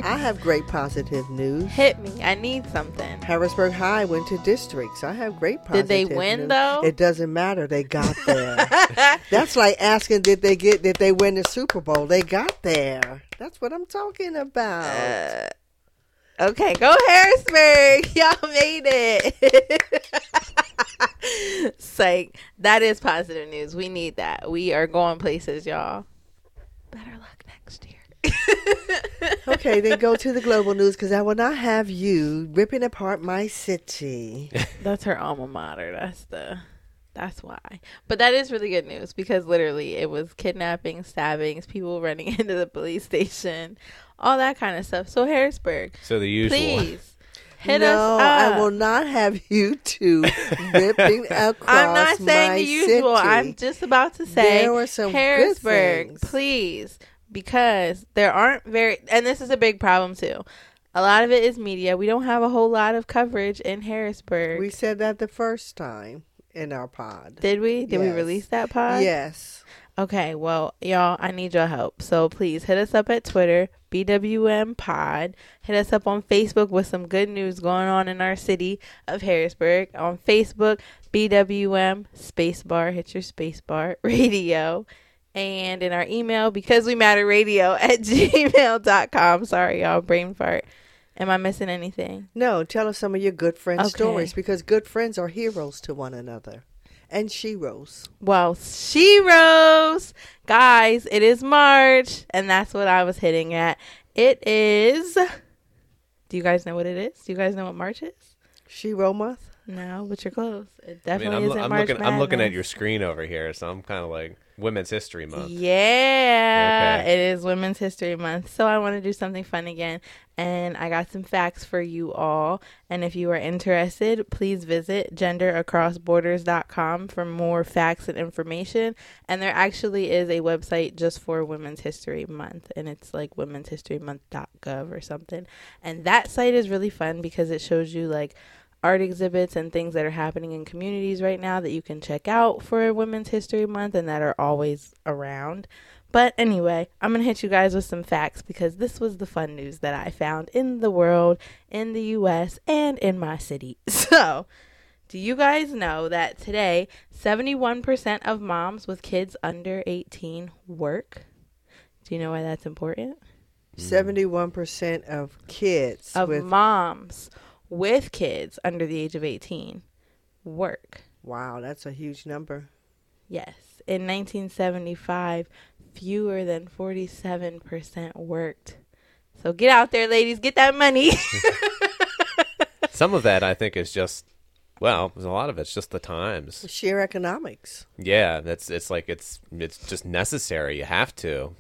I have great positive news. Hit me. I need something. Harrisburg High went to districts. I have great Did they win, news. though? It doesn't matter. They got there. That's like asking did they get did they win the Super Bowl? They got there. That's what I'm talking about. Uh, okay, go Harrisburg. Y'all made it. Psych. That is positive news. We need that. We are going places, y'all. Better luck next year. okay, then go to the global news because I will not have you ripping apart my city. That's her alma mater. That's the that's why. But that is really good news because literally it was kidnapping, stabbings, people running into the police station, all that kind of stuff. So Harrisburg, So the usual. please hit no, us up. I will not have you two ripping across the city. I'm not saying my the usual. city. I'm just about to say There were some Harrisburg, things. please, because there aren't very, and this is a big problem too. A lot of it is media. We don't have a whole lot of coverage in Harrisburg. We said that the first time in our pod. Did we? Did we release that pod? yes. Okay, well, y'all, I need your help. So please hit us up at Twitter, BWM Pod. Hit us up on Facebook with some good news going on in our city of Harrisburg. On Facebook, BWM Spacebar, hit your spacebar radio. And in our email, because we matter radio at gmail.com. Sorry, y'all, brain fart. Am I missing anything? No, tell us some of your good friend Okay. stories because good friends are heroes to one another. And sheroes. Well, she rose. Guys, it is March, and that's what I was hitting at. It is. Do you guys know what it is? Do you guys know what March is? She Shero month? No, but you're close. It I mean, definitely I'm, isn't I'm March looking. I'm looking at your screen over here, so I'm kind of like Women's History Month. Yeah, Okay. it is Women's History Month. So I want to do something fun again. And I got some facts for you all. And if you are interested, please visit genderacrossborders.com for more facts and information. And there actually is a website just for Women's History Month. And it's like womenshistorymonth.gov or something. And that site is really fun because it shows you like art exhibits and things that are happening in communities right now that you can check out for Women's History Month and that are always around. But anyway, I'm going to hit you guys with some facts because this was the fun news that I found in the world, in the US, and in my city. So, do you guys know that today 71% of moms with kids under 18 work? Do you know why that's important? 71% of kids Of with. moms with kids under the age of 18 work. wow, that's a huge number. Yes. In 1975, fewer than 47% worked. So get out there, ladies. Get that money. Some of that I think is just, well, there's a lot of it's just the times. Sheer economics. Yeah, that's it's like it's it's just necessary. You have to.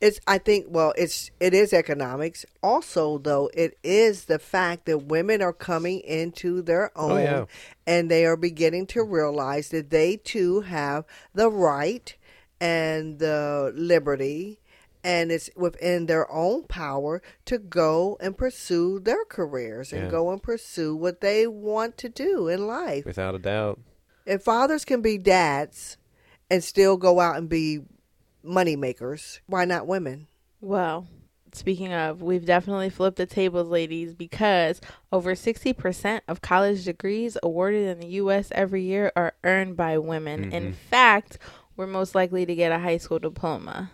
It's I think well it's it is economics. Also though it is the fact that women are coming into their own Oh, yeah. and they are beginning to realize that they too have the right and the liberty and it's within their own power to go and pursue their careers and Yeah. go and pursue what they want to do in life. Without a doubt. If fathers can be dads and still go out and be money makers, why not women? well, speaking of, we've definitely flipped the tables, ladies, because over 60% of college degrees awarded in the U.S. every year are earned by women. In mm-hmm. fact, we're most likely to get a high school diploma.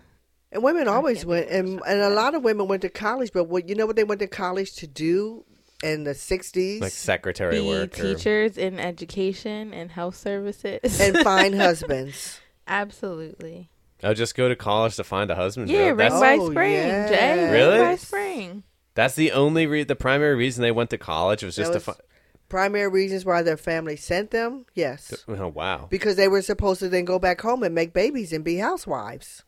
And women always went, and, and a lot of women went to college, but what you know what they went to college to do in the '60s Like secretary Be work. or- teachers in education and health services. and find husbands. Absolutely. Oh, just go to college to find a husband. Yeah, oh, Really? ring That's, by Oh, spring, yes. Jay. Really? Ring by spring. that's the only re- the primary reason they went to college was just That to find. Primary reasons why their family sent them, yes. Oh wow. Because they were supposed to then go back home and make babies and be housewives.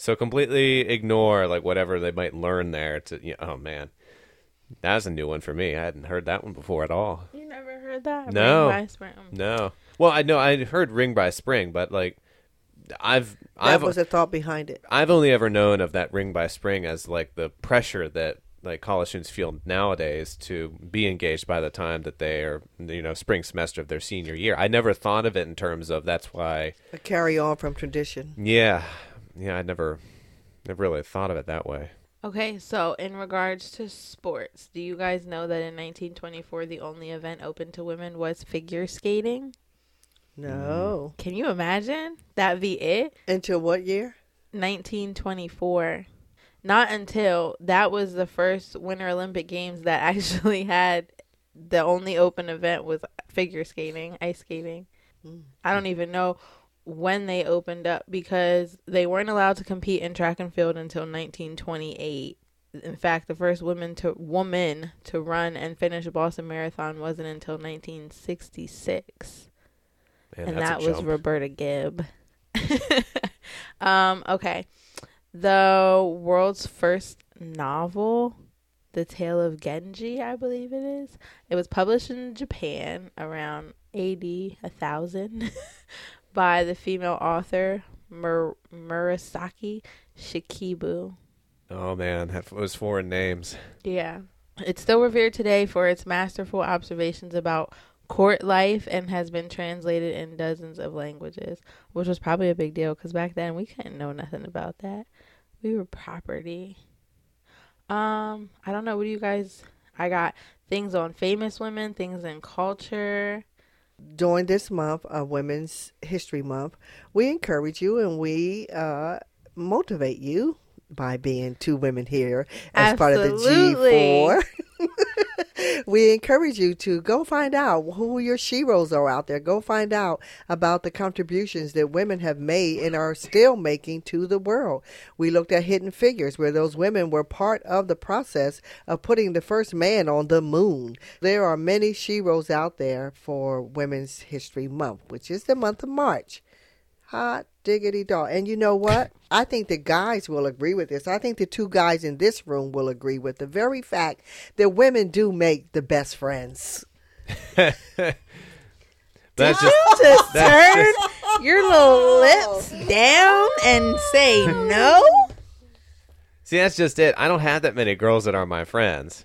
So completely ignore like whatever they might learn there. To you know, oh man, that was a new one for me. I hadn't heard that one before at all. You never heard that? No. Ring by Spring. No. Well, I know I heard Ring by Spring, but like I've That I've was the thought behind it. I've only ever known of that Ring by Spring as like the pressure that like college students feel nowadays to be engaged by the time that they are you know spring semester of their senior year. I never thought of it in terms of that's why. A carry on from tradition. Yeah, yeah. I never never really thought of it that way. Okay, so in regards to sports, do you guys know that in 1924 the only event open to women was figure skating? No. Mm. Can you imagine that be it? Until what year? 1924. Not until that was the first Winter Olympic Games that actually had the only open event was figure skating, ice skating. Mm. I don't even know when they opened up because they weren't allowed to compete in track and field until 1928. In fact, the first woman to woman to run and finish a Boston Marathon wasn't until 1966 Man, and that was. Roberta Gibb. um, okay. The world's first novel, The Tale of Genji, I believe it is. It was published in Japan around AD 1000 by the female author Mur- Murasaki Shikibu. Oh man, that was foreign names. Yeah. It's still revered today for its masterful observations about court life and has been translated in dozens of languages, which was probably a big deal because back then we couldn't know nothing about that. We were property. Um, I don't know. What do you guys? I got things on famous women, things in culture. During this month of Women's History Month, we encourage you and we uh, motivate you by being two women here as part of the G4. we encourage you to go find out who your sheroes are out there. Go find out about the contributions that women have made and are still making to the world. We looked at Hidden Figures, where those women were part of the process of putting the first man on the moon. There are many sheroes out there for Women's History Month, which is the month of March. Hot diggity dog. And you know what? I think the guys will agree with this. I think the two guys in this room will agree with the very fact that women do make the best friends. That's just Just That's turn your little lips down and say no. see, that's just it. I don't have that many girls that are my friends.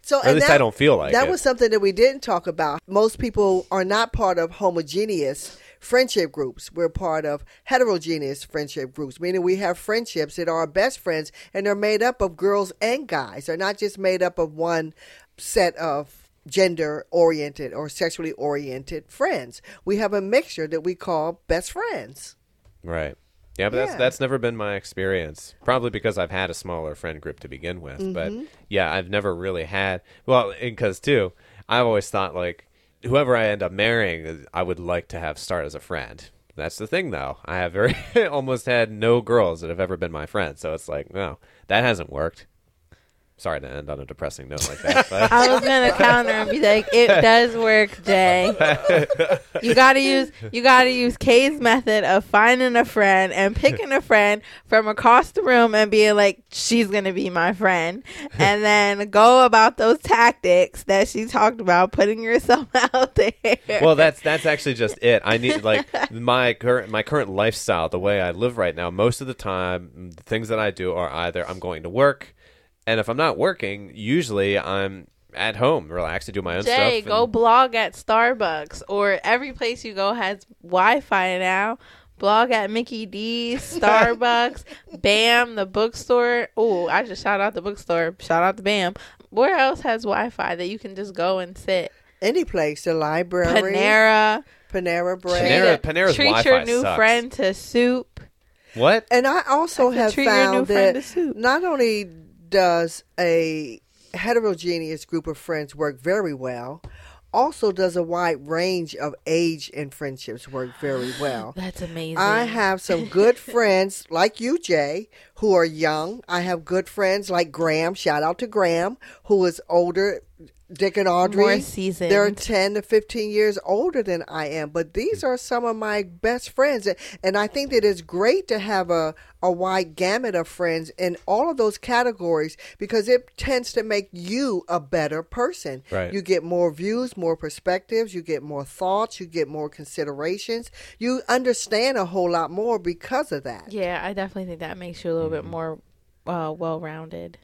So at least I don't feel like that it. was something that we didn't talk about. Most people are not part of homogeneous friendship groups. We're part of heterogeneous friendship groups, meaning we have friendships that are our best friends and they're made up of girls and guys. They're not just made up of one set of gender oriented or sexually oriented friends. We have a mixture that we call best friends. Right. Yeah, but that's Yeah. that's never been my experience. Probably because I've had a smaller friend group to begin with. But Mm-hmm. yeah, I've never really had. Well, because too, I've always thought like whoever I end up marrying, I would like to have start as a friend. That's the thing, though. I have very almost had no girls that have ever been my friend. So it's like, no, that hasn't worked. Sorry to end on a depressing note like that. But I was gonna counter and be like, "It does work, Jay. You gotta use you gotta use Kay's method of finding a friend and picking a friend from across the room and being like, she's gonna be my friend, and then go about those tactics that she talked about, putting yourself out there. well that's that's actually just it i need like my current my current lifestyle the way i live right now most of the time the things that i do are either i'm going to work and if i'm not working usually i'm at home relaxed to do my own Jay, stuff go and- blog at Starbucks or every place you go has Wi-Fi now. Blog at Mickey D's, Starbucks, Bam, the bookstore. Oh, I just shout out the bookstore. Shout out to Bam. Where else has Wi-Fi that you can just go and sit? Any place, the library, Panera. Panera Bread. Panera- treat, Panera's treat Wi-Fi your new sucks. friend to soup. what And I also I said have treat your new found friend that to soup. not only does a heterogeneous group of friends work very well, also does a wide range of age and friendships work very well. That's amazing. I have some good friends like you, Jay, who are young. I have good friends like Graham. Shout out to Graham, who is older Dick and Audrey. more seasoned. They're 10 to 15 years older than I am, but these are some of my best friends. And I think that it's great to have a, a wide gamut of friends in all of those categories because it tends to make you a better person. Right. You get more views, more perspectives, you get more thoughts, you get more considerations. You understand a whole lot more because of that. yeah, I definitely think that makes you a little bit more uh, well rounded.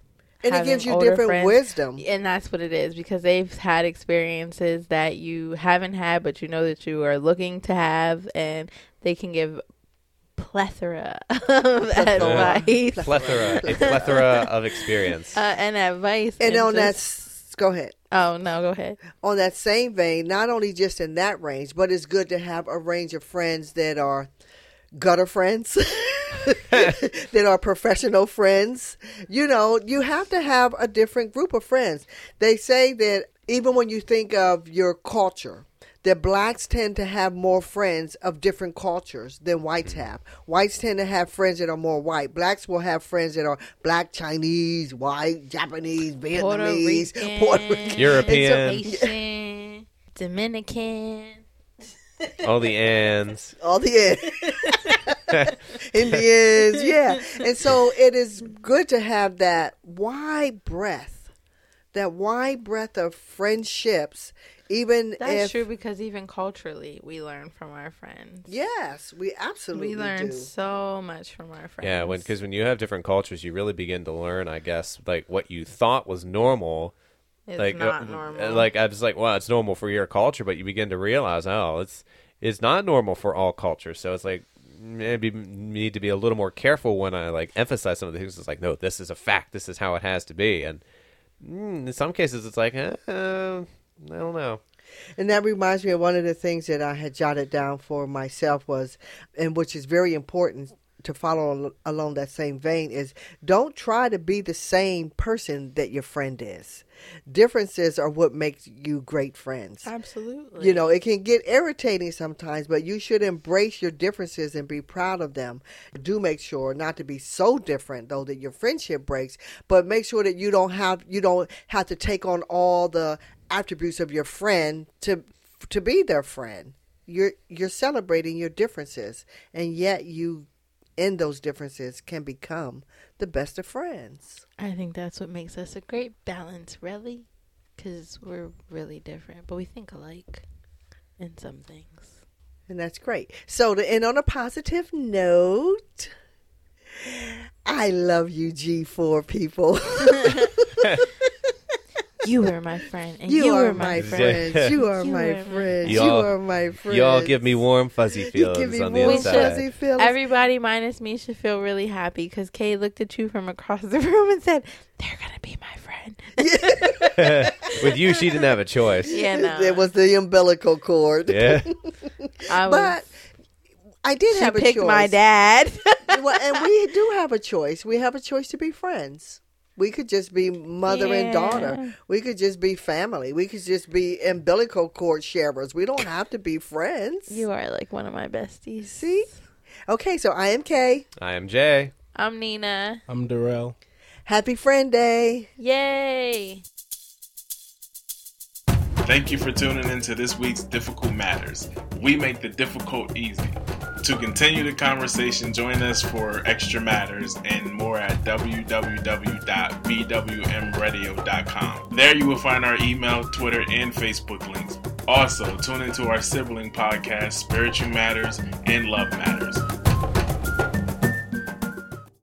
And it gives you different wisdom. And that's what it is because they've had experiences that you haven't had, but you know that you are looking to have, and they can give plethora of advice plethora, a plethora of experience. uh, and advice. And on that, just- s- go ahead. oh no, go ahead. on that same vein, not only just in that range, but it's good to have a range of friends that are gutter friends, that are professional friends. You know, you have to have a different group of friends. They say that even when you think of your culture, that blacks tend to have more friends of different cultures than whites mm. have. Whites tend to have friends that are more white. Blacks will have friends that are black, Chinese, white, Japanese, Puerto Vietnamese, Rican, Puerto Rican. European. Haitian, Dominican. All the ands. all the Indians, yeah. And so it is good to have that wide breadth, that wide breadth of friendships, even That's if true because even culturally, we learn from our friends. yes, we absolutely we learn do. so much from our friends. Yeah, when because when you have different cultures, you really begin to learn, I guess, like what you thought was normal. it's like not uh, normal. Like I was like, well, it's normal for your culture, but you begin to realize, oh, it's it's not normal for all cultures. So it's like maybe need to be a little more careful when I like emphasize some of the things. It's like, no, this is a fact. This is how it has to be. And mm, in some cases, it's like, eh, uh, I don't know. And that reminds me of one of the things that I had jotted down for myself was, and which is very important to follow along that same vein, is don't try to be the same person that your friend is. Differences are what makes you great friends. Absolutely. You know, it can get irritating sometimes, but you should embrace your differences and be proud of them. Do make sure not to be so different though that your friendship breaks, but make sure that you don't have you don't have to take on all the attributes of your friend to to be their friend. You're you're celebrating your differences, and yet you in those differences can become the best of friends. I think that's what makes us a great balance, really, because we're really different, but we think alike in some things. And that's great. So to end on a positive note, I love you, G4 people. You were my friend, and You, you, are were my my friend. You are You my are my- friends. You Y'all- are my friend. Y'all give me warm fuzzy You feelings give me on the warm inside. fuzzy feelings. Everybody minus me should feel really happy because Kay looked at you from across the room and said, "They're gonna be my friend." With you, she didn't have a choice. Yeah, no. It was the umbilical cord. Yeah. I was, But I did she have a picked choice. my dad. well, and we do have a choice. We have a choice to be friends. We could just be mother and daughter. We could just be family. We could just be umbilical cord sharers. We don't have to be friends. you are like one of my besties. See? Okay, so I am Kay. I am Jay. I'm Nina. I'm Darrell. Happy Friend Day. Yay! Thank you for tuning in to this week's Difficult Matters. We make the difficult easy. To continue the conversation, join us for Extra Matters and more at www.bwmradio.com. There you will find our email, Twitter, and Facebook links. Also, tune into our sibling podcast, Spiritual Matters and Love Matters.